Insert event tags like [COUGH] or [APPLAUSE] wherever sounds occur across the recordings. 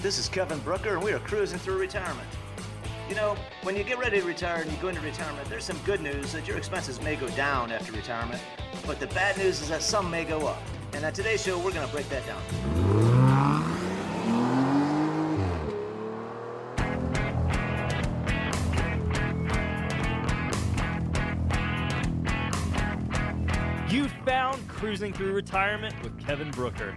This is Kevin Brooker, and we are cruising through retirement. You know, when you get ready to retire and you go into retirement, there's some good news that your expenses may go down after retirement, but the bad news is that some may go up. And on today's show, we're going to break that down. You found Cruising Through Retirement with Kevin Brooker.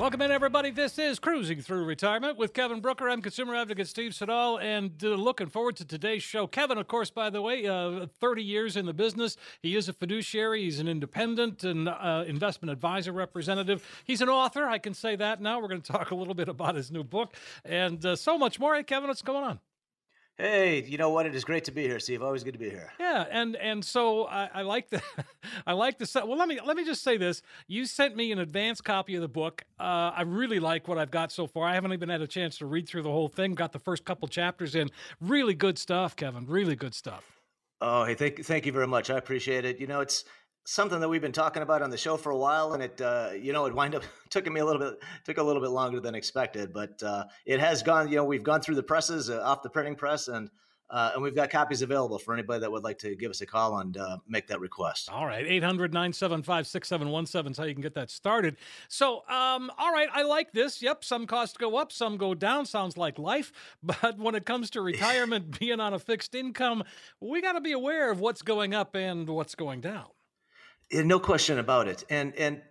Welcome in, everybody. This is Cruising Through Retirement with Kevin Brooker. I'm consumer advocate Steve Siddall, and uh, looking forward to today's show. Kevin, of course, by the way, uh, 30 years in the business. He is a fiduciary. He's an independent and uh, investment advisor representative. He's an author. I can say that now. We're going to talk a little bit about his new book and uh, so much more. Hey, Kevin, what's going on? Hey, you know what? It is great to be here, Steve. Always good to be here. Yeah, and and so I, I like the, [LAUGHS] I like the. Well, let me let me just say this. You sent me an advance copy of the book. Uh, I really like what I've got so far. I haven't even had a chance to read through the whole thing. Got the first couple chapters in. Really good stuff, Kevin. Really good stuff. Oh, hey, thank thank you very much. I appreciate it. You know, it's something that we've been talking about on the show for a while, and it, uh, you know, it wind up [LAUGHS] took me a little bit took a little bit longer than expected, but uh, it has gone. You know, we've gone through the presses uh, off the printing press, and uh, and we've got copies available for anybody that would like to give us a call and uh, make that request. All right, 800 975 6717 is how you can get that started. So, um, all right, I like this. Yep, some costs go up, some go down. Sounds like life. [LAUGHS] But when it comes to retirement, [LAUGHS] being on a fixed income, we got to be aware of what's going up and what's going down. No question about it. And and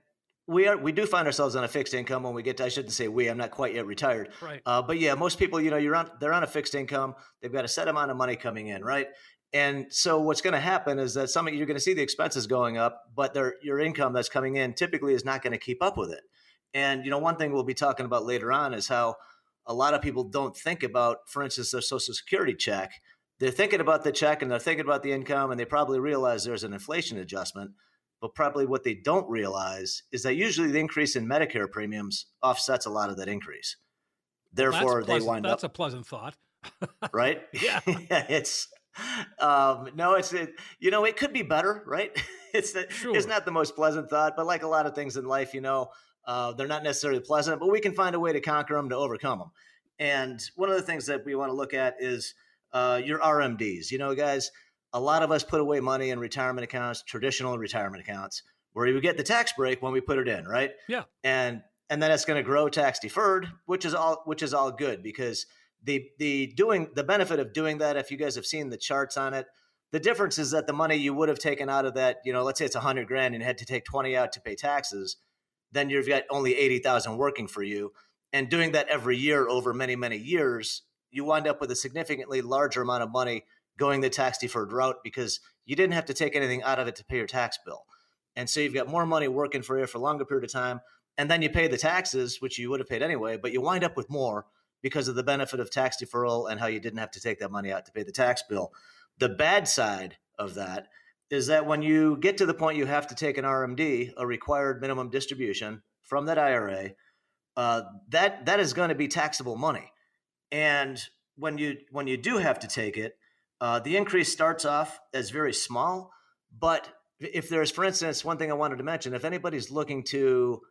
we are we do find ourselves on a fixed income when we get to, I shouldn't say we, I'm not quite yet retired. Right. Uh, but yeah, most people, you know, you're on they're on a fixed income, they've got a set amount of money coming in, right? And so what's going to happen is that some of you're going to see the expenses going up, but their your income that's coming in typically is not going to keep up with it. And you know, one thing we'll be talking about later on is how a lot of people don't think about, for instance, their social security check. They're thinking about the check and they're thinking about the income, and they probably realize there's an inflation adjustment but probably what they don't realize is that usually the increase in Medicare premiums offsets a lot of that increase. Therefore, they wind that's up. That's a pleasant thought. [LAUGHS] right? [LAUGHS] Yeah. it's um, no, it's it, you know it could be better, right? [LAUGHS] it's the, Sure. it's not the most pleasant thought, but like a lot of things in life, you know, uh, they're not necessarily pleasant, but we can find a way to conquer them to overcome them. And one of the things that we want to look at is uh, your RMDs. You know, guys, a lot of us put away money in retirement accounts, traditional retirement accounts, where you get the tax break when we put it in, right? Yeah. And and then it's going to grow tax deferred, which is all which is all good because the the doing the benefit of doing that, if you guys have seen the charts on it, the difference is that the money you would have taken out of that, you know, let's say it's a hundred grand and you had to take twenty out to pay taxes, then you've got only eighty thousand working for you, and doing that every year over many many years, you wind up with a significantly larger amount of money going the tax deferred route because you didn't have to take anything out of it to pay your tax bill. And so you've got more money working for you for a longer period of time. And then you pay the taxes, which you would have paid anyway, but you wind up with more because of the benefit of tax deferral and how you didn't have to take that money out to pay the tax bill. The bad side of that is that when you get to the point you have to take an RMD, a required minimum distribution from that IRA, uh, that that is going to be taxable money. And when you when you do have to take it, uh, the increase starts off as very small, but if there's, for instance, one thing I wanted to mention, if anybody's looking to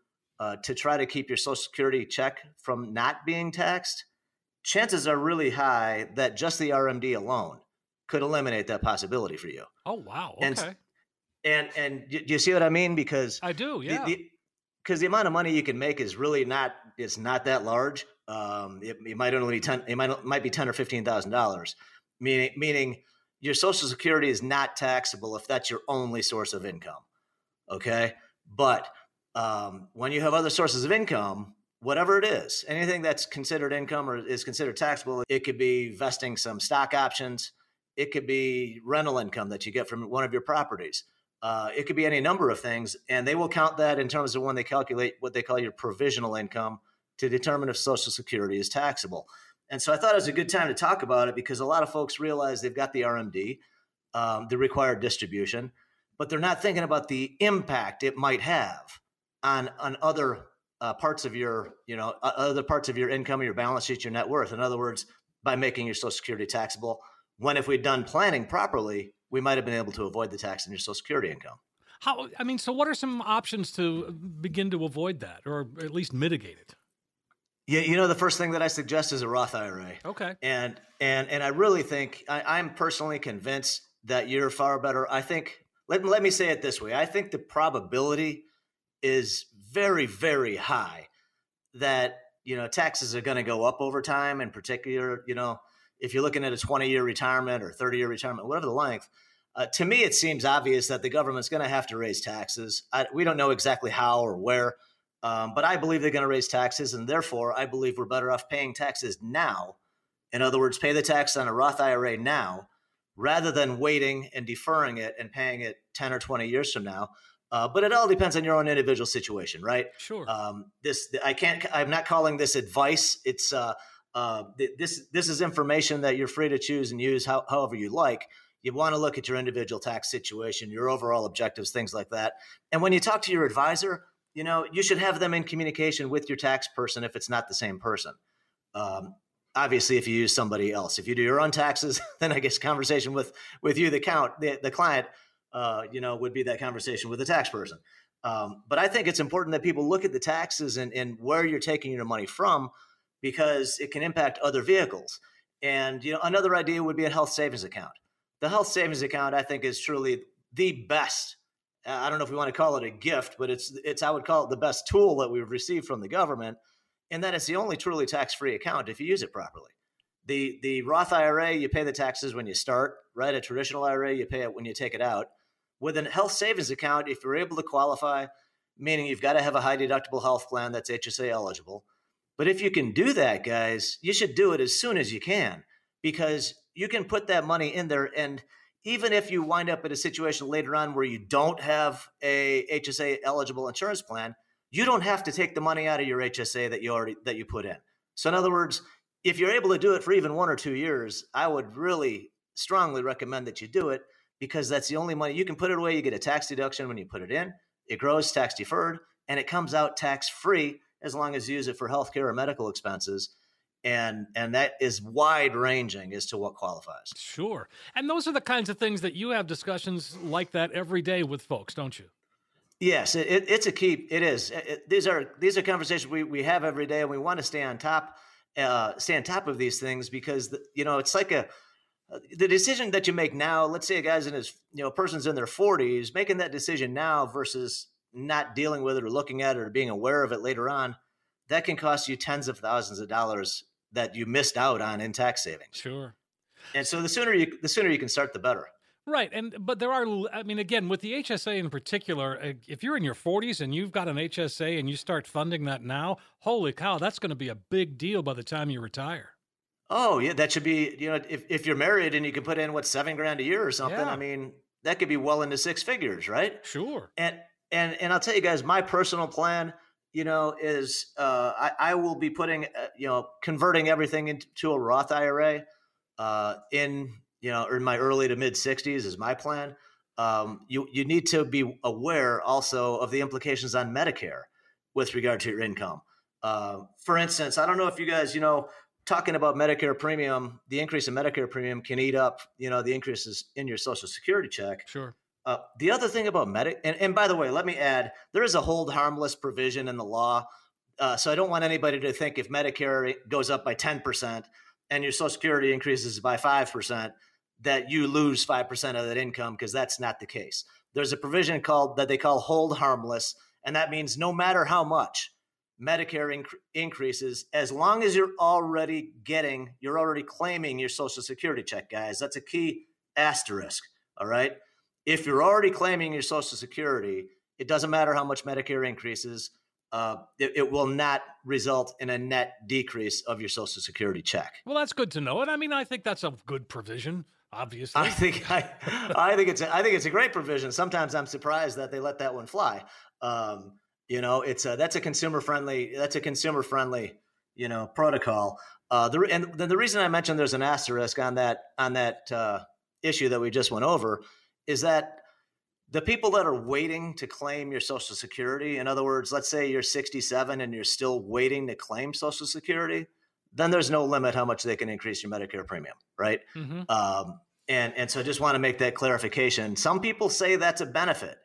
uh, to try to keep your Social Security check from not being taxed, chances are really high that just the RMD alone could eliminate that possibility for you. Oh wow. And- Okay. And and y- do you see what I mean? Because I do. Yeah. because the, amount of money you can make is really not it's not that large. Um, it, it might only be ten. It might might be ten or fifteen thousand dollars. Meaning meaning your Social Security is not taxable if that's your only source of income. Okay, but um, when you have other sources of income, whatever it is, anything that's considered income or is considered taxable, it could be vesting some stock options. It could be rental income that you get from one of your properties. Uh, it could be any number of things, and they will count that in terms of when they calculate what they call your provisional income to determine if Social Security is taxable. And so I thought it was a good time to talk about it because a lot of folks realize they've got the RMD, um, the required distribution, but they're not thinking about the impact it might have on on other uh, parts of your you know other parts of your income, your balance sheet, your net worth. In other words, by making your Social Security taxable, when if we'd done planning properly, we might have been able to avoid the tax on your Social Security income. How? I mean, so what are some options to begin to avoid that, or at least mitigate it? Yeah, you know, the first thing that I suggest is a Roth IRA. Okay. And and and I really think I, I'm personally convinced that you're far better. I think let let me say it this way: I think the probability is very very high that you know taxes are going to go up over time. In particular, you know, if you're looking at a 20 year retirement or 30 year retirement, whatever the length, uh, to me, it seems obvious that the government's going to have to raise taxes. I, we don't know exactly how or where, um, but I believe they're going to raise taxes, and therefore, I believe we're better off paying taxes now. In other words, pay the tax on a Roth IRA now rather than waiting and deferring it and paying it 10 or 20 years from now. Uh, but it all depends on your own individual situation, right? Sure. Um, this I can't. I'm not calling this advice. It's uh, uh, this this is information that you're free to choose and use how, however you like you want to look at your individual tax situation, your overall objectives, things like that. And when you talk to your advisor, you know, you should have them in communication with your tax person if it's not the same person. Um, obviously, if you use somebody else, if you do your own taxes, [LAUGHS] then I guess conversation with with you, the count, the, the client, uh, you know, would be that conversation with the tax person. Um, but I think it's important that people look at the taxes and, and where you're taking your money from because it can impact other vehicles. And you know, another idea would be a health savings account the health savings account, I think, is truly the best. I don't know if we want to call it a gift, but it's it's I would call it the best tool that we've received from the government, and that it's the only truly tax free account if you use it properly. The the Roth IRA, you pay the taxes when you start, right? A traditional IRA, you pay it when you take it out. With a health savings account, if you're able to qualify, meaning you've got to have a high deductible health plan that's HSA eligible. But if you can do that, guys, you should do it as soon as you can because you can put that money in there and even if you wind up in a situation later on where you don't have a HSA eligible insurance plan, you don't have to take the money out of your HSA that you already that you put in. So in other words, if you're able to do it for even one or two years, I would really strongly recommend that you do it because that's the only money you can put it away. You get a tax deduction when you put it in. It grows tax deferred and it comes out tax free as long as you use it for healthcare or medical expenses and and that is wide ranging as to what qualifies. Sure. And those are the kinds of things that you have discussions like that every day with folks don't you? Yes it, it, it's a key it is. It, these are these are conversations we, we have every day and we want to stay on top uh, stay on top of these things because the, you know it's like a the decision that you make now let's say a guy's in his you know person's in their 40s making that decision now versus not dealing with it or looking at it or being aware of it later on that can cost you tens of thousands of dollars that you missed out on in tax savings. Sure. And so the sooner you the sooner you can start the better. Right. And but there are I mean again with the HSA in particular, uh, if you're in your 40s and you've got an HSA and you start funding that now, holy cow, that's going to be a big deal by the time you retire. Oh, yeah, that should be, you know, if if you're married and you can put in what 7 grand a year or something, yeah. I mean, that could be well into six figures, right? Sure. And and and I'll tell you guys my personal plan you know, is uh, I, I, will be putting, uh, you know, converting everything into a Roth IRA uh, in, you know, in my early to mid 60s is my plan. Um, you you need to be aware also of the implications on Medicare with regard to your income. Uh, for instance, I don't know if you guys, you know, talking about Medicare premium, the increase in Medicare premium can eat up, you know, the increases in your Social Security check. Sure. Uh, the other thing about medic, and, and by the way, let me add, there is a hold harmless provision in the law. Uh, so I don't want anybody to think if Medicare goes up by 10% and your Social Security increases by 5%, that you lose 5% of that income, because that's not the case. There's a provision called that they call hold harmless, and that means no matter how much Medicare inc- increases, as long as you're already getting, you're already claiming your Social Security check, guys. That's a key asterisk. All right if you're already claiming your Social Security, it doesn't matter how much Medicare increases. Uh, it, it, will not result in a net decrease of your Social Security check. Well, that's good to know. And I mean, I think that's a good provision. Obviously, I think I, I think it's a, I think it's a great provision. Sometimes I'm surprised that they let that one fly. Um, you know, it's a, that's a consumer friendly that's a consumer friendly you know protocol. Uh, the, and the, the reason I mentioned there's an asterisk on that on that uh, issue that we just went over is that the people that are waiting to claim your social security in other words let's say you're 67 and you're still waiting to claim social security then there's no limit how much they can increase your medicare premium right? Mm-hmm. um, and and so I just want to make that clarification. Some people say that's a benefit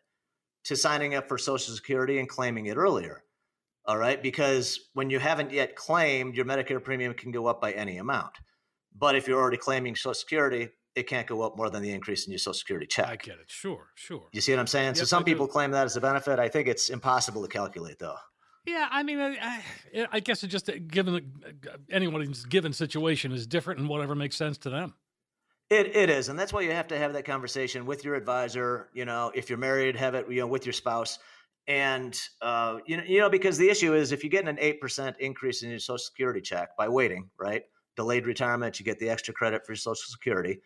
to signing up for social security and claiming it earlier all right? Because when you haven't yet claimed your medicare premium can go up by any amount. But if you're already claiming social security it can't go up more than the increase in your Social Security check. I get it. Sure, sure. You see what I'm saying? Yes, so some I people do. claim that as a benefit. I think it's impossible to calculate, though. Yeah, I mean, I, I guess it just uh, given anyone's given situation is different, and whatever makes sense to them. It it is, and that's why you have to have that conversation with your advisor. You know, if you're married, have it you know with your spouse, and uh, you know you know because the issue is if you get an eight percent increase in your Social Security check by waiting, right? Delayed retirement, you get the extra credit for your Social Security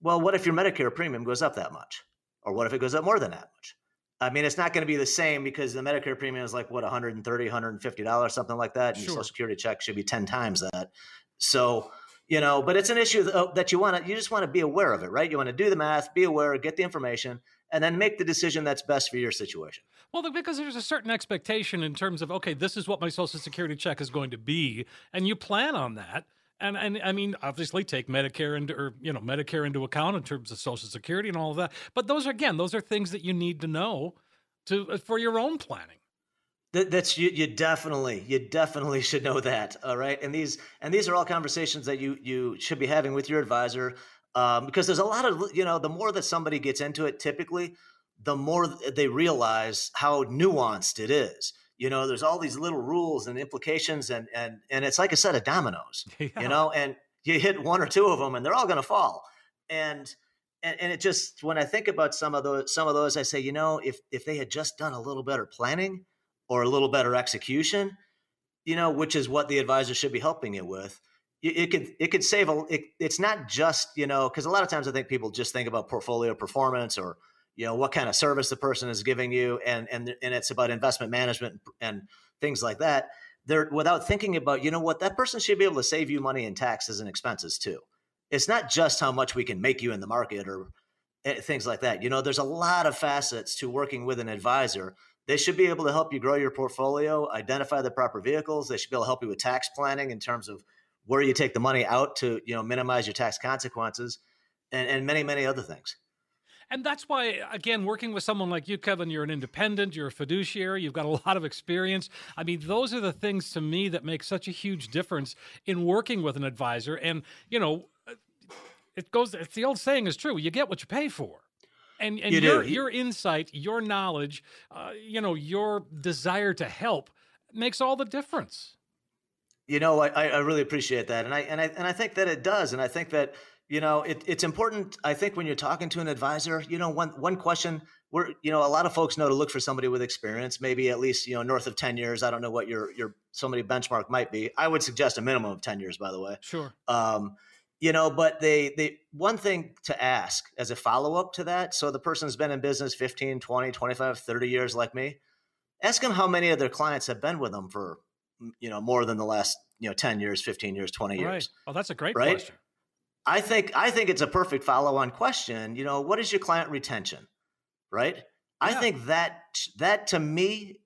well, what if your Medicare premium goes up that much? Or what if it goes up more than that much? I mean, it's not going to be the same because the Medicare premium is like what 130, 150 dollars, something like that. And sure. your Social Security check should be 10 times that. So, you know, but it's an issue that you want to, you just want to be aware of it, right? You want to do the math, be aware, get the information, and then make the decision that's best for your situation. Well, because there's a certain expectation in terms of, okay, this is what my Social Security check is going to be, and you plan on that. And and I mean, obviously, take Medicare into or you know Medicare into account in terms of Social Security and all of that. But those are again, those are things that you need to know to uh, for your own planning. That, that's you, you definitely you definitely should know that. All right, and these and these are all conversations that you you should be having with your advisor um, because there's a lot of you know the more that somebody gets into it, typically, the more they realize how nuanced it is you know there's all these little rules and implications and and and it's like a set of dominoes [LAUGHS] yeah. you know and you hit one or two of them and they're all going to fall and, and and it just when i think about some of those some of those i say you know if if they had just done a little better planning or a little better execution you know which is what the advisor should be helping you with it could it could save a it, it's not just you know because a lot of times i think people just think about portfolio performance or you know what kind of service the person is giving you and and and it's about investment management and things like that they're without thinking about you know what that person should be able to save you money in taxes and expenses too. It's not just how much we can make you in the market or eh, things like that. You know there's a lot of facets to working with an advisor. They should be able to help you grow your portfolio identify the proper vehicles. They should be able to help you with tax planning in terms of where you take the money out to you know minimize your tax consequences and, and many many other things and that's why, again, working with someone like you, Kevin, you're an independent, you're a fiduciary, you've got a [LAUGHS] lot of experience. I mean, those are the things to me that make such a huge difference in working with an advisor. And, you know, it goes, it's the old saying is true you get what you pay for. And, and you your, your insight, your knowledge, uh, you know, your desire to help makes all the difference. You know, I, I really appreciate that, and I and I and I think that it does, and I think that you know it, it's important i think when you're talking to an advisor you know one one question we're you know a lot of folks know to look for somebody with experience maybe at least you know north of 10 years. I don't know what your your somebody benchmark might be. I would suggest a minimum of 10 years by the way. Sure. Um you know but they they one thing to ask as a follow-up to that so the person's been in business 15 20 25 30 years like me ask them how many of their clients have been with them for you know more than the last you know 10 years 15 years 20 years. Right. oh that's a great right? question I think I think it's a perfect follow-on question. You know, what is your client retention? Right? Yeah. I think that that to me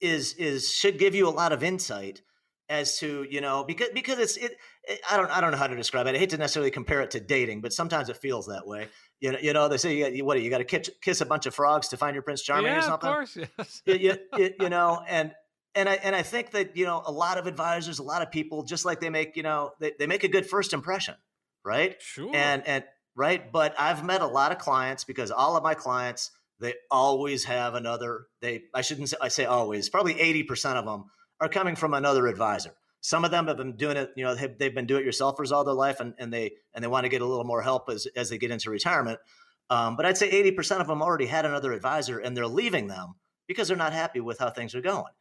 is is should give you a lot of insight as to you know because because it's it, it, I don't I don't know how to describe it. I hate to necessarily compare it to dating, but sometimes it feels that way. You know, you know they say you, got, what you got to kiss, kiss a bunch of frogs to find your Prince Charming yeah, or something. Of course, [LAUGHS] yes. you, you, you know, and and I and I think that you know a lot of advisors, a lot of people, just like they make you know they, they make a good first impression right? Sure. And and right, but I've met a lot of clients because all of my clients they always have another they I shouldn't say I say always, probably 80% of them are coming from another advisor. Some of them have been doing it, you know, they've, they've been do it yourselfers all their life and, and they and they want to get a little more help as as they get into retirement. Um, but I'd say 80% of them already had another advisor and they're leaving them because they're not happy with how things are going.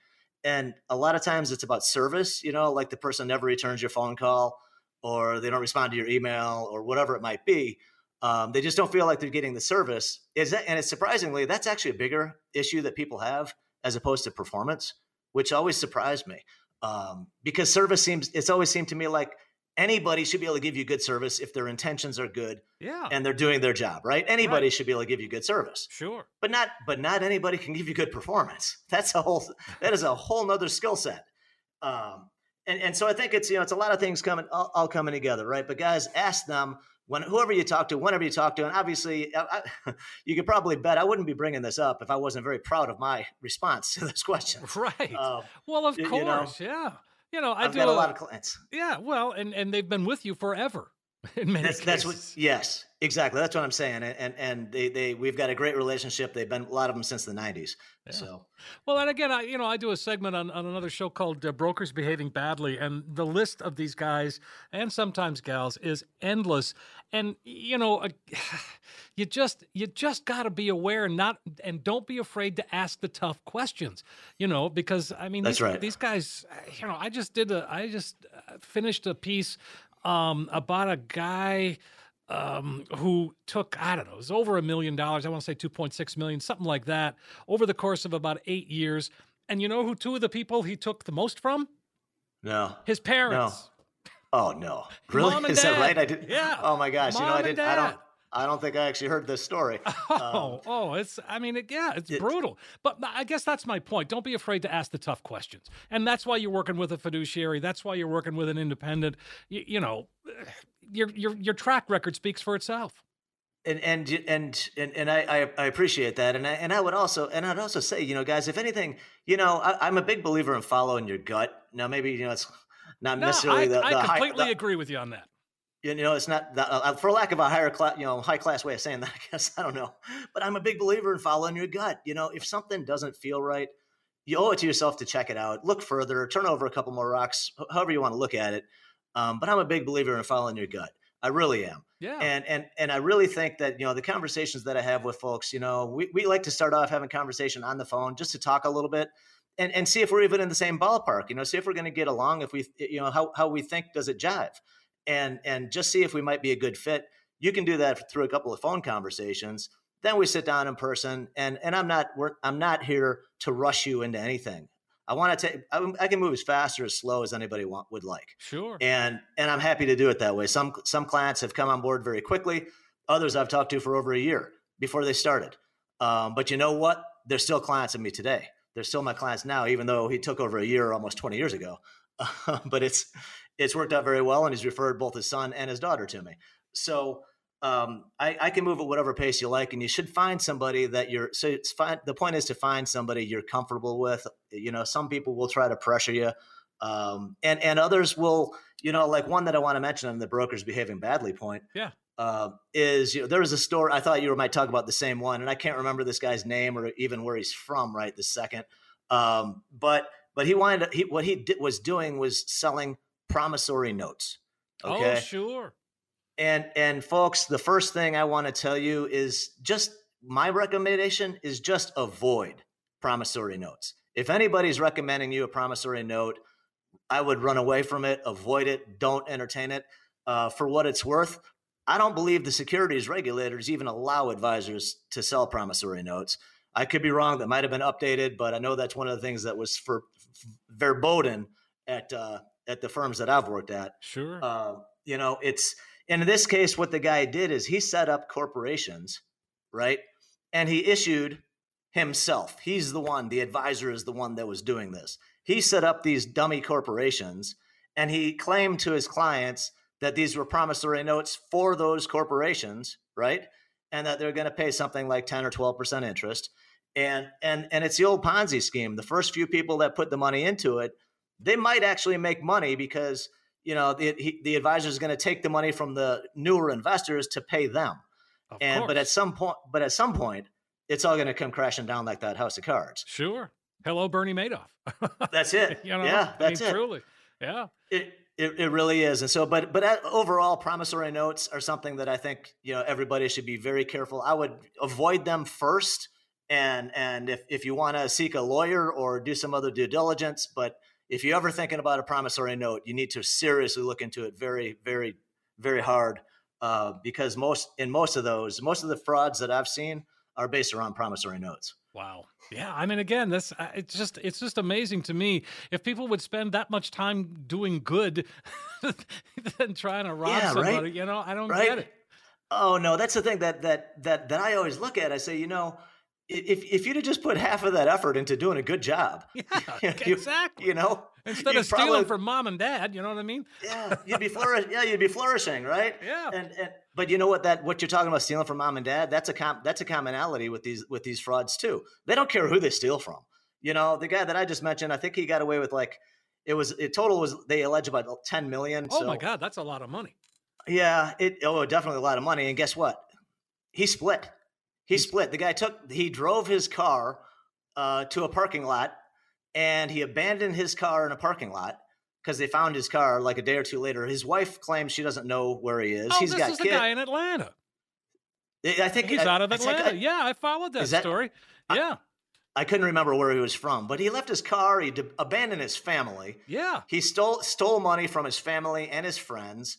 And a lot of times it's about service, you know, like the person never returns your phone call or they don't respond to your email or whatever it might be. Um, they just don't feel like they're getting the service. Is that, and it's surprisingly that's actually a bigger issue that people have as opposed to performance, which always surprised me um, because service seems it's always seemed to me like anybody should be able to give you good service if their intentions are good Yeah. and they're doing their job, right? Anybody should be able to give you good service. sure. But not but not anybody can give you good performance. [LAUGHS] That's a whole that is a whole nother skill set. Um and, and so I think it's you know it's a lot of things coming all, all coming together, right? But guys, ask them when whoever you talk to, whenever you talk to, and obviously I, I, [LAUGHS] you could probably bet I wouldn't be bringing this up if I wasn't very proud of my response [LAUGHS] to this question. Right. Um, well, of y- you know, course. yeah. You know, I I've do got a lot of clients. Yeah. Well, and and they've been with you forever [LAUGHS] in many That's, that's what. Yes, exactly. That's what I'm saying. And and, and they, they we've got a great relationship. They've been a lot of them since the '90s. Yeah. So Well, and again, I you know I do a segment on, on another show called uh, Brokers Behaving Badly, and the list of these guys and sometimes gals is endless. And you know, uh, [SIGHS] you just you just got to be aware and not and don't be afraid to ask the tough questions. You know, because I mean, That's these, right. these guys. uh, You know, I just did a I just uh, finished a piece um, about a guy um, who took, I don't know, it was over a million dollars. I want to say 2.6 million, something like that, over the course of about eight years. And you know who two of the people he took the most from? no. His parents. Oh no! Really? Mom [LAUGHS] and Is that right? I did. Yeah. Oh my gosh! you know, Mom I and did. I don't. I don't think I actually heard this story. [LAUGHS] Oh, Um, oh, it's, I mean, it, yeah, it's it- brutal. But I guess that's my point. Don't be afraid to ask the tough questions. And that's why you're working with a fiduciary. That's why you're working with an independent. You, you know, [SIGHS] your, your, your track record speaks for itself. and and and and, and I, I I appreciate that, and I and I would also and I'd also say, you know, guys, if anything, you know, I, I'm a big believer in following your gut. Now, maybe you know, it's [LAUGHS] not No, necessarily I, the, I the high. completely the- agree with you on that. You know, it's not the, uh, for lack of a higher class, you know, high class way of saying that. [LAUGHS] I guess I don't know, but I'm a big believer in following your gut. You know, if something doesn't feel right, you owe it to yourself to check it out, look further, turn over a couple more rocks, however you want to look at it. Um, but I'm a big believer in following your gut. I really am Yeah. and and and I really think that you know the conversations that I have with folks, you know, we, we like to start off having conversation on the phone just to talk a little bit and and see if we're even in the same ballpark. You know, see if we're going to get along. If we you know how how we think does it jive, and and just see if we might be a good fit. You can do that through a couple of phone conversations. Then we sit down in person, and and I'm not I'm not here to rush you into anything. I want to take I, I can move as fast or as slow as anybody want, would like sure. and and I'm happy to do it that way. Some some clients have come on board very quickly. Others I've talked to for over a year before they started. Um, but you know what? They're still clients of me today. They're still my clients now, even though he took over a year almost 20 years ago. [LAUGHS] but it's it's worked out very well, and he's referred both his son and his daughter to me. So um, I, I can move at whatever pace you like, and you should find somebody that you're. So it's fine. The point is to find somebody you're comfortable with. You know, some people will try to pressure you, um, and and others will. You know, like one that I want to mention on the brokers behaving badly point. Yeah. Uh, is you know, there was a story. I thought you might talk about the same one, and I can't remember this guy's name or even where he's from right this second. Um, but but he wanted he what he did, was doing was selling promissory notes. Okay. Oh, sure. And and folks, the first thing I want to tell you is just my recommendation is just avoid promissory notes. If anybody's recommending you a promissory note, I would run away from it, avoid it, don't entertain it. Uh, for what it's worth, I don't believe the securities regulators even allow advisors to sell promissory notes. I could be wrong; that might have been updated, but I know that's one of the things that was for verboten at uh, at the firms that I've worked at Sure. uh, you know, it's in this case, what the guy did is he set up corporations, right? And he issued himself. He's the one, the advisor is the one that was doing this. He set up these dummy corporations and he claimed to his clients that these were promissory notes for those corporations, right? And that they're going to pay something like 10 or 12% interest. And and and it's the old Ponzi scheme. The first few people that put the money into it, they might actually make money because you know the he, the advisor is going to take the money from the newer investors to pay them of and but at some point but at some point it's all going to come crashing down like that house of cards sure. Hello, Bernie Madoff. [LAUGHS] that's it you know, yeah I mean, that's it. truly. Yeah. it it it really is and so but but overall promissory notes are something that i think you know everybody should be very careful i would avoid them first and and if if you want to seek a lawyer or do some other due diligence but if you're ever thinking about a promissory note you need to seriously look into it very very very hard uh, because most in most of those most of the frauds that i've seen are based around promissory notes Wow. Yeah, I mean, again, this uh, it's just it's just amazing to me if people would spend that much time doing good [LAUGHS] than trying to rob Yeah, somebody. right? You know, I don't Right? get it. Oh no, that's the thing that that that that I always look at. I say, you know, if if you'd have just put half of that effort into doing a good job, [LAUGHS] Yeah, [LAUGHS] you, exactly. you know, Instead of stealing probably- from mom and dad, you know what I mean? yeah, you'd be flourish, [LAUGHS] yeah, you'd be flourishing, right? Yeah. And and but you know what that what you're talking about stealing from mom and dad, that's a com- that's a commonality with these with these frauds too. They don't care who they steal from. You know, the guy that I just mentioned, I think he got away with like it was it total was they allege about 10 million. Oh so, my God, that's a lot of money. Yeah, it oh definitely a lot of money. And guess what? He split. He split. The guy took he drove his car uh, to a parking lot and he abandoned his car in a parking lot because they found his car like a day or two later. His wife claims she doesn't know where he is. Oh, He's this got is the kid- guy in Atlanta. I think He's I, out of Atlanta. I- yeah, I followed that, that- story. Yeah, I couldn't remember where he was from, but he left his car. He d- abandoned his family. yeah. He stole stole money from his family and his friends.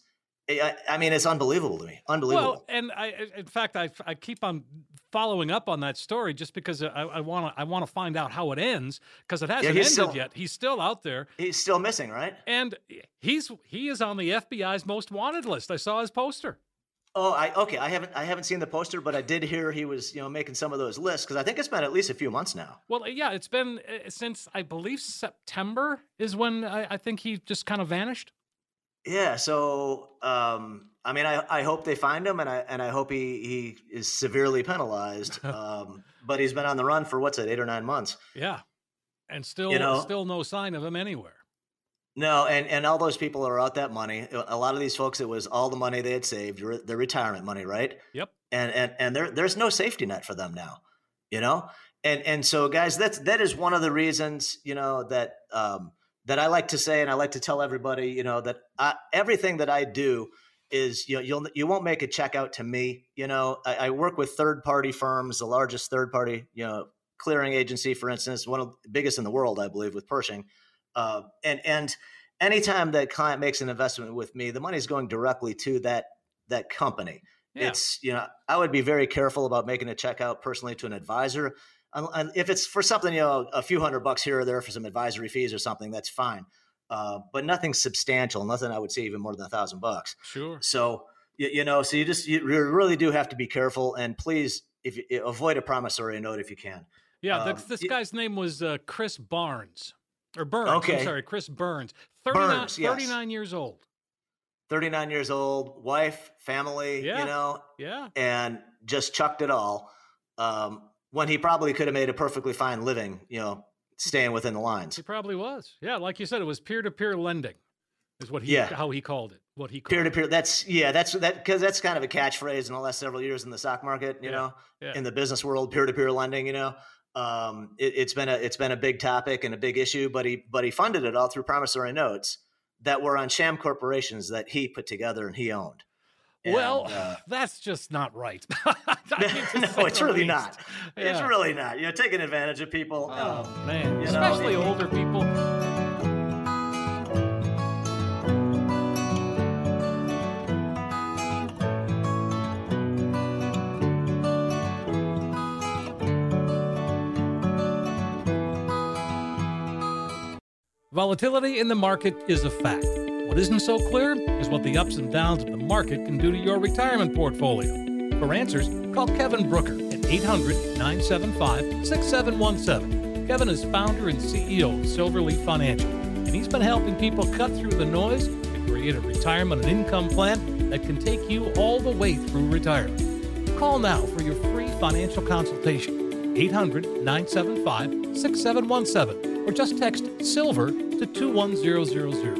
I, I mean, it's unbelievable to me. Unbelievable. Well, and I- in fact, I, I keep on following up on that story just because I want to I want to find out how it ends because it hasn't ended still- yet. He's still out there, He's still missing, right? and he's he is on the FBI's most wanted list. I saw his poster. Oh, I okay. I haven't I haven't seen the poster, but I did hear he was you know making some of those lists because I think it's been at least a few months now. Well, yeah, it's been uh, since I believe September is when I, I think he just kind of vanished. Yeah. So um, I mean, I, I hope they find him, and I and I hope he he is severely penalized. [LAUGHS] Um, but he's been on the run for what's it, eight or nine months. Yeah, and still You know- still no sign of him anywhere. No, and and all those people are out that money. A lot of these folks, it was all the money they had saved, re- their retirement money, right? Yep. and and and there there's no safety net for them now you know and and so guys that's that is one of the reasons you know that um that i like to say and i like to tell everybody you know that I, everything that i do is you know you'll you won't make a check out to me you know. I, I work with third party firms the largest third party you know clearing agency for instance one of the biggest in the world i believe with pershing. Uh, and and anytime that client makes an investment with me the money is going directly to that that company. Yeah. it's you know i would be very careful about making a check out personally to an advisor Un- if it's for something you know a few hundred bucks here or there for some advisory fees or something that's fine uh, but nothing substantial nothing i would say even more than a thousand bucks sure. so you, you know so you just you really do have to be careful and please if you avoid a promissory note if you can Yeah, Um, th- this guy's name was uh, Chris Barnes or Burns. I'm Okay. sorry, Chris Burns. 39, Burns, yes. 39 years old. 39 years old wife family Yeah. you know Yeah. and just chucked it all um, when he probably could have made a perfectly fine living you know staying within the lines He probably was. Yeah, like you said, it was peer to peer lending, is what he Yeah. how he called it. What he called peer to peer. That's yeah. That's that because that's kind of a catchphrase in the last several years in the stock market. You Yeah, know, yeah. in the business world, peer to peer lending. You know, um, it, it's been a it's been a big topic and a big issue. But he but he funded it all through promissory notes that were on sham corporations that he put together and he owned. And, well, uh, [LAUGHS] that's just not right. [LAUGHS] [LAUGHS] I mean, to say no, it's really least. not. It's really not. You're taking advantage of people. Oh Um, man, you know, especially older people. Volatility in the market is a fact. What isn't so clear is what the ups and downs of the market can do to your retirement portfolio. For answers, call Kevin Brooker at 800 975 6717. Kevin is founder and CEO of Silverleaf Financial, and he's been helping people cut through the noise to create a retirement and income plan that can take you all the way through retirement. Call now for your free financial consultation. 800 975 6717 or just text SILVER to 21000.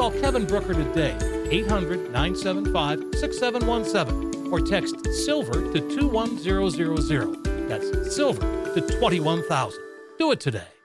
Call Kevin Brooker today, 800 975 6717, or text SILVER to 21000. That's SILVER to 21000. Do it today.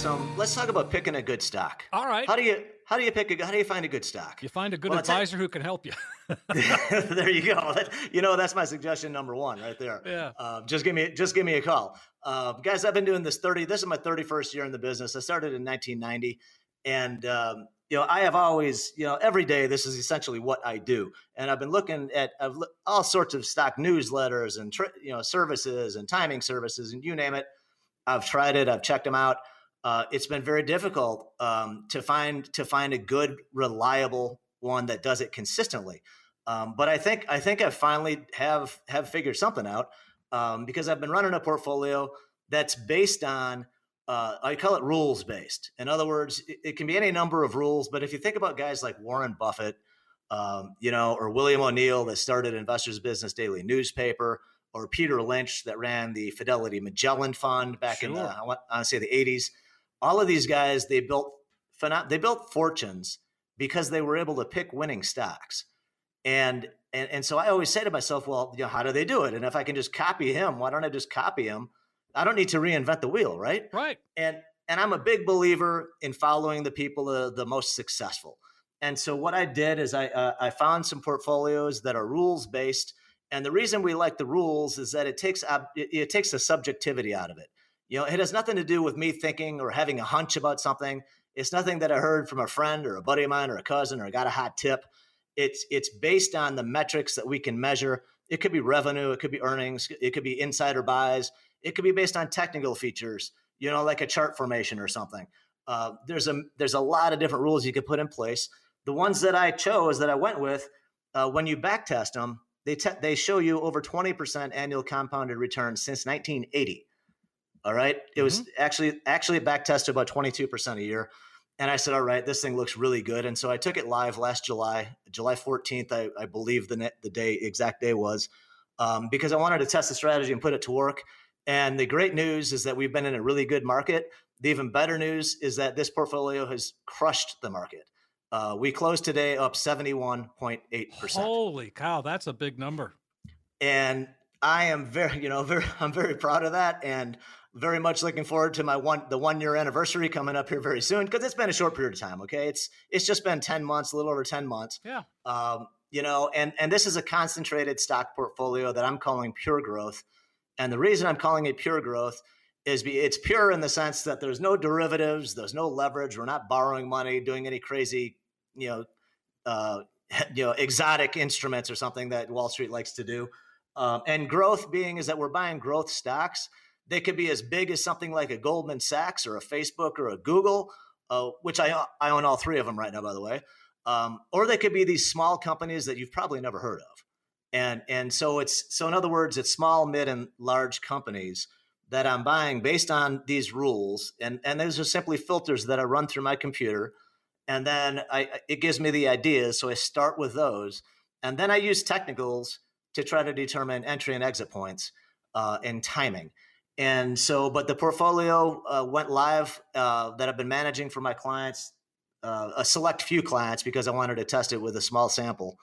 Some. Let's talk about picking a good stock. All right. How do you how do you pick a how do you find a good stock? You find a good Well, advisor who can help you. [LAUGHS] [LAUGHS] there you go. That- you know that's my suggestion number one right there. Yeah. Uh, just give me just give me a call, uh, guys. I've been doing this thirty. This is my thirty first year in the business. I started in 1990, and um, you know I have always you know every day this is essentially what I do, and I've been looking at all sorts of stock newsletters and tr- you know services and timing services and you name it. I've tried it. I've checked them out. Uh, it's been very difficult um, to find to find a good, reliable one that does it consistently. Um, but I think I think I finally have have figured something out um, because I've been running a portfolio that's based on uh, I call it rules based. In other words, it, it can be any number of rules. But if you think about guys like Warren Buffett, um, you know, or William O'Neill that started Investors Business Daily newspaper, or Peter Lynch that ran the Fidelity Magellan Fund back in the I want I say the 80s. All of these guys they built they built fortunes because they were able to pick winning stocks. And and and so I always say to myself, well, you know, how do they do it? And if I can just copy him, why don't I just copy him? I don't need to reinvent the wheel, right? right. and and I'm a big believer in following the people the, the most successful. And so what I did is I uh, I found some portfolios that are rules based. And the reason we like the rules is that it takes it, it takes the subjectivity out of it. You know, it has nothing to do with me thinking or having a hunch about something. It's nothing that I heard from a friend or a buddy of mine or a cousin or got a hot tip. It's it's based on the metrics that we can measure. It could be revenue, it could be earnings, it could be insider buys, it could be based on technical features you know, like a chart formation or something. Uh, there's a there's a lot of different rules you could put in place. The ones that I chose that I went with, uh, when you backtest them, they te- they show you over 20% annual compounded return since 1980. All right, it was actually actually back tested about 22% a year. And I said, all right, this thing looks really good. And so I took it live last July, July 14th, I, I believe the net, the day exact day was, um, because I wanted to test the strategy and put it to work. And the great news is that we've been in a really good market. The even better news is that this portfolio has crushed the market. Uh, we closed today up 71.8%. Holy cow, that's a big number. And I am very, you know, [LAUGHS] very, I'm very proud of that and very much looking forward to my one, the one year anniversary coming up here very soon because it's been a short period of time. Okay. It's, it's just been 10 months, a little over 10 months. Yeah. Um, you know, and, and this is a concentrated stock portfolio that I'm calling pure growth. And the reason I'm calling it pure growth is be, it's pure in the sense that there's no derivatives, there's no leverage. We're not borrowing money, doing any crazy, you know, uh, [LAUGHS] you know, exotic instruments or something that Wall Street likes to do. Um, and growth being is that we're buying growth stocks. They could be as big as something like a Goldman Sachs or a Facebook or a Google, uh, which I I own all three of them right now, by the way. Um, or they could be these small companies that you've probably never heard of. And and so it's so in other words, it's small, mid, and large companies that I'm buying based on these rules, and and those are simply filters that I run through my computer, and then I it gives me the ideas. So I start with those, and then I use technicals to try to determine entry and exit points uh, and timing. And so, but the portfolio uh, went live uh, that I've been managing for my clients, uh, a select few clients, because I wanted to test it with a small sample.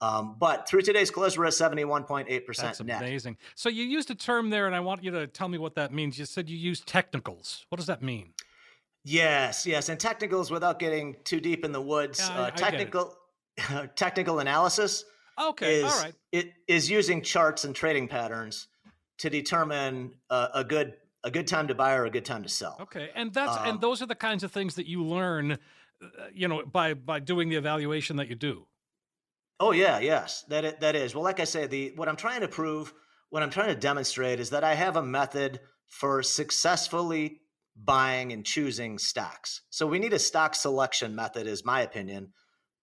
Um, but through today's close, we're at 71.8% That's net. amazing. So you used a term there, and I want you to tell me what that means. You said you use technicals. What does that mean? Yes, yes. And technicals, without getting too deep in the woods, Yeah, I- uh, I technical [LAUGHS] technical analysis Okay, is all right. it is using charts and trading patterns to determine uh, a good a good time to buy or a good time to sell. Okay, and that's Um, and those are the kinds of things that you learn, uh, you know, by by doing the evaluation that you do. Oh yeah, yes, that it, that is. Well, like I say, the what I'm trying to prove, what I'm trying to demonstrate is that I have a method for successfully buying and choosing stocks. So we need a stock selection method, is my opinion,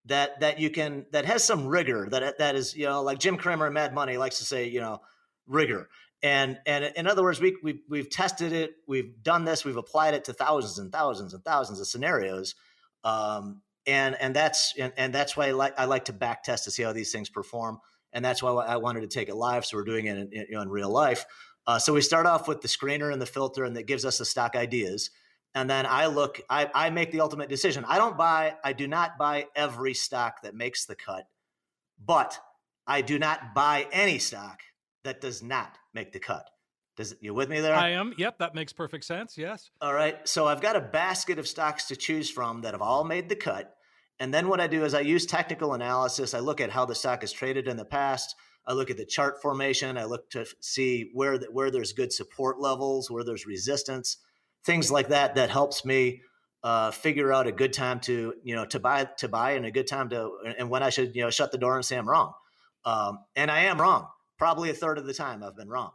that that you can that has some rigor. That that is, you know, like Jim Cramer in Mad Money likes to say, you know, rigor. And and in other words, we we we've tested it, we've done this, we've applied it to thousands and thousands and thousands of scenarios. Um, and and that's and, and that's why I like I like to back test to see how these things perform, and that's why I wanted to take it live. So we're doing it in, in, you know, in real life. Uh, so we start off with the screener and the filter, and that gives us the stock ideas. And then I look, I, I make the ultimate decision. I don't buy, I do not buy every stock that makes the cut, but I do not buy any stock that does not make the cut. Does you with me there? I am. Yep, that makes perfect sense. Yes. All right. So I've got a basket of stocks to choose from that have all made the cut. And then what I do is I use technical analysis. I look at how the stock has traded in the past. I look at the chart formation. I look to see where the, where there's good support levels, where there's resistance, things like that. That helps me uh, figure out a good time to you know to buy to buy and a good time to and when I should you know shut the door and say I'm wrong. Um, and I am wrong. Probably a third of the time I've been wrong.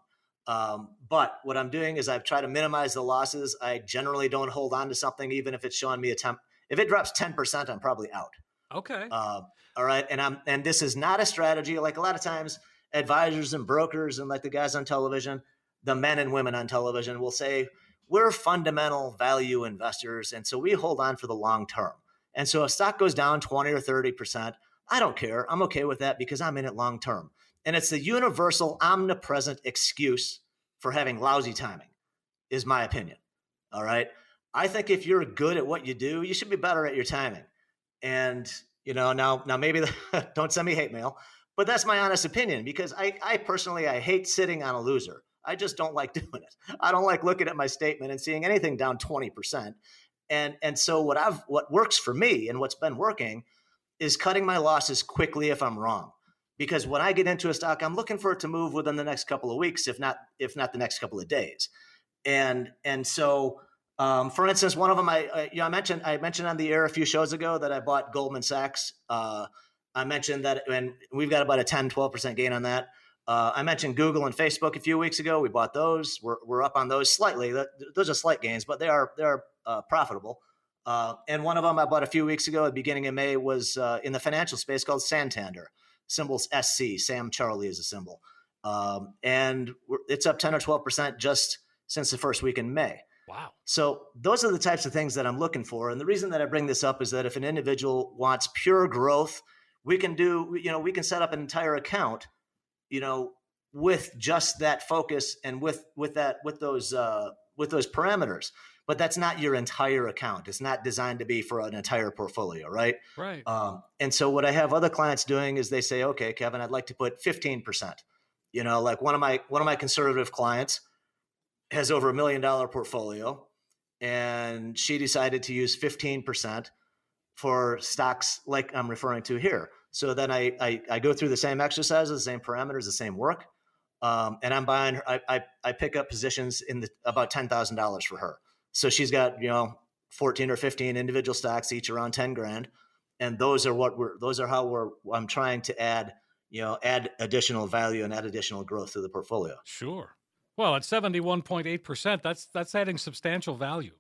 Um, but what I'm doing is I've tried to minimize the losses. I generally don't hold on to something, even if it's showing me a temp. If it drops 10%, I'm probably out. Okay. Uh, all right. And I'm, and this is not a strategy. Like a lot of times advisors and brokers and like the guys on television, the men and women on television will say, we're fundamental value investors. And so we hold on for the long term. And so if stock goes down 20 or 30%, I don't care. I'm okay with that because I'm in it long term. And it's the universal, omnipresent excuse for having lousy timing, is my opinion. All right. I think if you're good at what you do, you should be better at your timing. And, you know, now, now maybe the, [LAUGHS] don't send me hate mail, but that's my honest opinion because I, I personally, I hate sitting on a loser. I just don't like [LAUGHS] doing it. I don't like looking at my statement and seeing anything down 20%. And, and so what I've, what works for me and what's been working is cutting my losses quickly if I'm wrong because when I get into a stock, I'm looking for it to move within the next couple of weeks, if not if not the next couple of days. And and so, um, for instance, one of them I, I, you know I mentioned I mentioned on the air a few shows ago that I bought Goldman Sachs. Uh, I mentioned that, and we've got about a 10, 12 percent gain on that. Uh, I mentioned Google and Facebook a few weeks ago. We bought those. We're, we're up on those slightly. Those are slight gains, but they are they are uh, profitable. Uh, and one of them I bought a few weeks ago at the beginning of May was uh, in the financial space called Santander symbol's SC. Sam Charlie is a symbol. Um, and it's up 10 or 12% just since the first week in May. Wow. So those are the types of things that I'm looking for. And the reason that I bring this up is that if an individual wants pure growth, we can do, you know, we can set up an entire account, you know, with just that focus and with with that with those uh with those parameters but that's not your entire account. It's not designed to be for an entire portfolio, right? Right. Um, and so what I have other clients doing is they say, okay, Kevin, I'd like to put 15%. You know, like one of my one of my conservative clients has over a million dollar portfolio and she decided to use 15% for stocks like I'm referring to here. So then I, I, I go through the same exercises, the same parameters, the same work. Um, and I'm buying, I, I, I pick up positions in the, about $10,000 for her. So she's got, you know, 14 or 15 individual stocks, each around 10 grand. And those are what we're, those are how we're, I'm trying to add, you know, add additional value and add additional growth to the portfolio. Sure. Well, at 71.8%, that's, that's adding substantial value.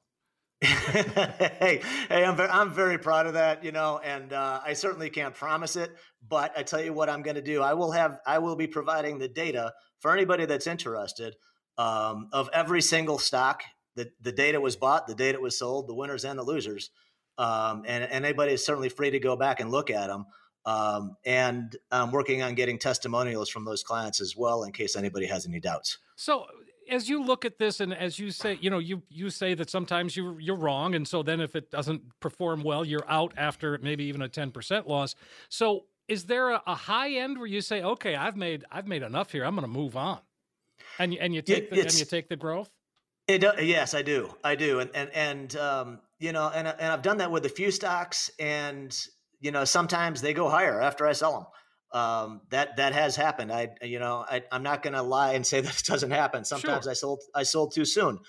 Hey, hey, I'm very, I'm very proud of that, you know, and uh, I certainly can't promise it, but I tell you what I'm going to do. I will have, I will be providing the data for anybody that's interested um, of every single stock the, the data was bought, the data was sold, the winners and the losers. Um, and, and anybody is certainly free to go back and look at them. Um, and I'm working on getting testimonials from those clients as well in case anybody has any doubts. So as you look at this and as you say, you know, you you say that sometimes you you're wrong, and so then if it doesn't perform well, you're out after maybe even a ten percent loss. So is there a, a, high end where you say, okay, I've made I've made enough here, I'm going to move on, and and you take the, and you take the growth? It does, yes, I do. I do. And, and, and, um, you know, and, and I've done that with a few stocks and, you know, sometimes they go higher after I sell them. Um, that, that has happened. I, you know, I, I'm not going to lie and say [LAUGHS] that it doesn't happen. Sometimes sure. I sold, I sold too soon.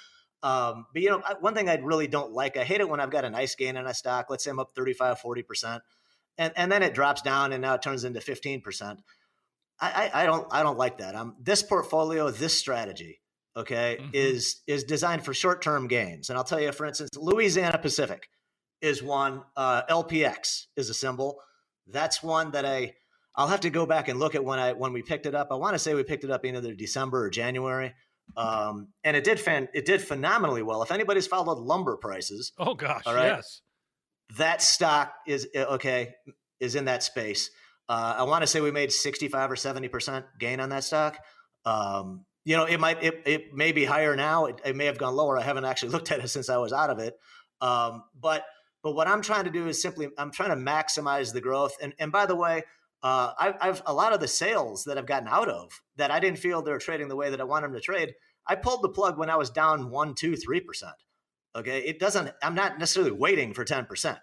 Um, but you know, one thing I really don't like, I hate it when I've got a nice gain in a stock. Let's say I'm up 35, 40%. And, and then it drops down and now it turns into 15%. I, I, I don't, I don't like that. Um, this portfolio, this strategy, okay, mm-hmm. is is designed for short term gains. And I'll tell you, for instance, Louisiana Pacific is one. Uh, LPX is a symbol. That's one that I I'll have to go back and look at when I when we picked it up. I want to say we picked it up in either December or January. Um, and it did fan it did phenomenally well. If anybody's followed lumber prices, oh gosh, all right, yes, that stock is uh, okay is in that space. Uh, I want to say we made sixty five or seventy percent gain on that stock. Um, you know, it might it, it may be higher now. It, it, may have gone lower. I haven't actually [LAUGHS] looked at it since I was out of it. Um, but but what I'm trying to do is simply I'm trying to maximize the growth. And and by the way, uh, I've, I've a lot of the sales that I've gotten out of that I didn't feel they were trading the way that I want them to trade. I pulled the plug when I was down one, two, three percent. Okay, it doesn't. I'm not necessarily waiting for ten percent.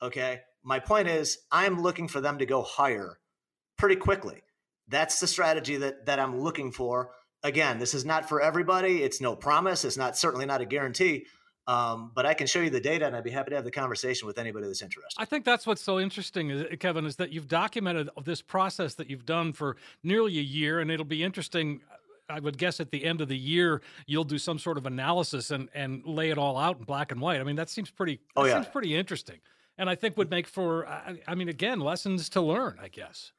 Okay, my point is I'm looking for them to go higher pretty quickly. That's the strategy that that I'm looking for. Again, this is not for everybody. It's no promise. It's not certainly not a guarantee. Um, but I can show you the data, and I'd be happy to have the conversation with anybody that's interested. I think that's what's so interesting, Kevin, is that you've documented this process that you've done for nearly a year, and it'll be interesting. I would guess at the end of the year you'll do some sort of analysis and and lay it all out in black and white. I mean, that seems pretty. Oh yeah, seems pretty interesting, and I think would make for. I mean, again, lessons to learn. I guess.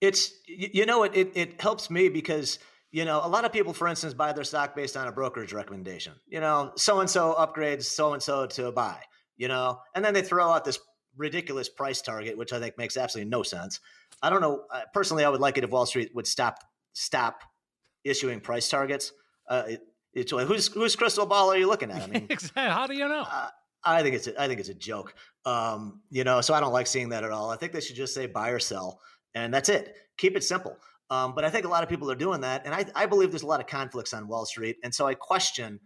It's you know it it, it helps me because you know, a lot of people, for instance, buy their stock based on a brokerage recommendation. You know, so and so upgrades so and so to a buy. You know, and then they throw out this ridiculous price target, which I think makes absolutely no sense. I don't know. Personally, I would like it if Wall Street would stop stop issuing price targets. Uh, it, it's who's whose crystal ball are you looking at? I mean, [LAUGHS] how do you know? Uh, I think it's a, I think it's a joke. Um, you know, so I don't like seeing that at all. I think they should just say buy or sell, and that's it. Keep it simple. Um, but I think a lot of people are doing that, and I, I believe there's a lot of conflicts on Wall Street, and so I question,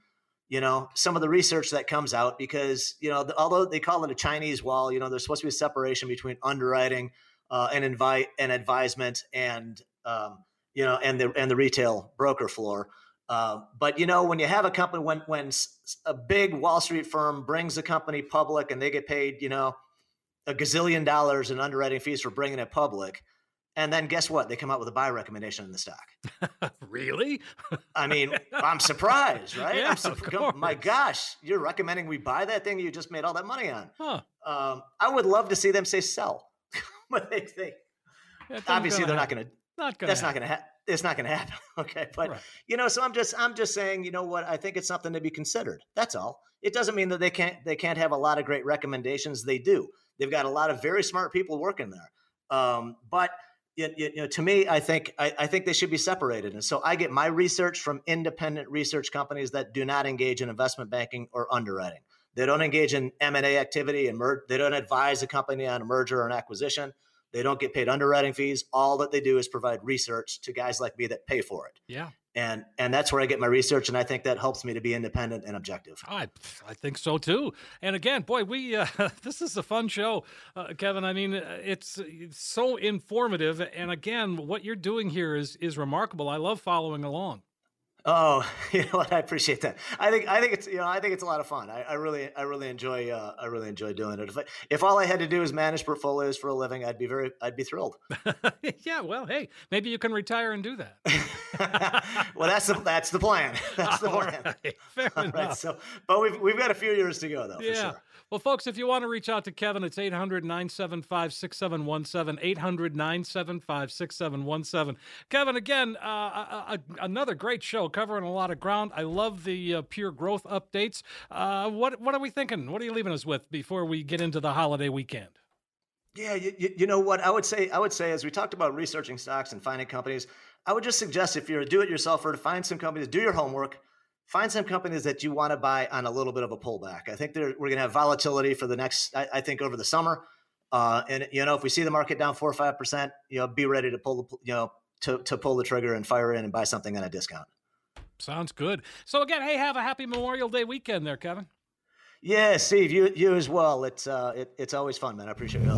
you know, some of the research that comes out because you know, the, although they call it a Chinese wall, you know, there's supposed to be a separation between underwriting uh, and invite and advisement, and um, you know, and the and the retail broker floor. Uh, but you know, when you have a company, when when a big Wall Street firm brings a company public and they get paid, you know, a gazillion dollars in underwriting fees for bringing it public and then guess what? They come out with a buy recommendation in the stock. [LAUGHS] really? I mean, [LAUGHS] I'm surprised, right? Yeah, I'm su- of My gosh, you're recommending we buy that thing you just made all that money on. Huh. Um, I would love to see them say sell, [LAUGHS] but they, yeah, obviously they're happen. not going to. Not going. That's happen. not going to happen. It's not going to happen. Okay, but right. you know, so I'm just I'm just saying, you know what? I think it's something to be considered. That's all. It doesn't mean that they can't they can't have a lot of great recommendations. They do. They've got a lot of very smart people working there. Um, but you, you know, to me, I think I, I, think they should be separated. And so I get my research from independent research companies that do not engage in investment banking or underwriting. They don't engage in M and A activity and mer- they don't advise a company on a merger or an acquisition. They don't get paid underwriting fees. All that they do is provide research to guys like me that pay for it. Yeah and and that's where I get my research, and I think that helps me to be independent and objective. I I think so too. And again, boy, we uh, [LAUGHS] this is a fun show, uh, Kevin. I mean, uh, it's, it's so informative, and again, what you're doing here is is remarkable. I love following along. Oh, [LAUGHS] you know what? I appreciate that. I think I think it's you know I think it's a lot of fun. I, I really I really enjoy uh, I really enjoy doing it. If I, if all I had to do is manage portfolios for a living, I'd be very I'd be thrilled. [LAUGHS] yeah, well, hey, maybe you can retire and do that. [LAUGHS] well, that's the that's the plan. That's the plan. Right, fair all enough. Right, so, but we've we've got a few years to go though. Yeah. Sure. Well, folks, if you want to reach out to Kevin, it's 800 975 6717. 800 975 6717. Kevin, again, uh, a, a, another great show covering a lot of ground. I love the uh, pure growth updates. Uh, what, what are we thinking? What are you leaving us with before we get into the holiday weekend? Yeah, you, you know what I would say. I would say as we talked about researching stocks and finding companies, I would just suggest if you're a do-it-yourselfer to find some companies, do your homework, find some companies that you want to buy on a little bit of a pullback. I think we're going to have volatility for the next, I, I think, over the summer. Uh, and you know, if we see the market down four or five percent, you know, be ready to pull the, you know, to to pull the trigger and fire in and buy something at a discount. Sounds good. So again, hey, have a happy Memorial Day weekend, there, Kevin. Yeah, Steve, you you as well. It's uh, it, it's always fun, man. I appreciate your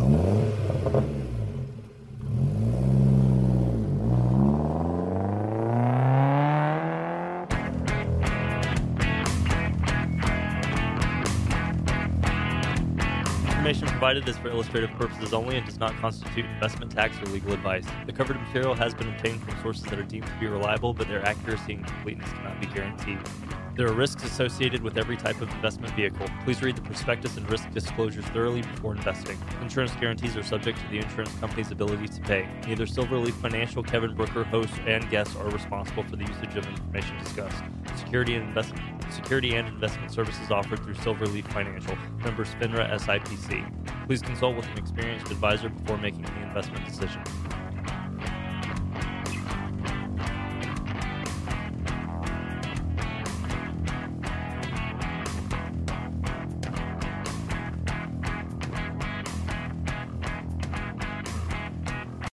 provided is for illustrative purposes only and does not constitute investment tax or legal advice. The covered material has been obtained from sources that are deemed to be reliable, but their accuracy and completeness cannot be guaranteed. There are risks associated with every type of investment vehicle. Please read the prospectus and risk disclosures thoroughly before investing. Insurance guarantees are subject to the insurance company's ability to pay. Neither Silverleaf Financial, Kevin Brooker, hosts, and guests are responsible for the usage of information discussed. Security and investment security and investment services offered through Silverleaf Financial, member FINRA SIPC. Please consult with an experienced advisor before making any investment decision.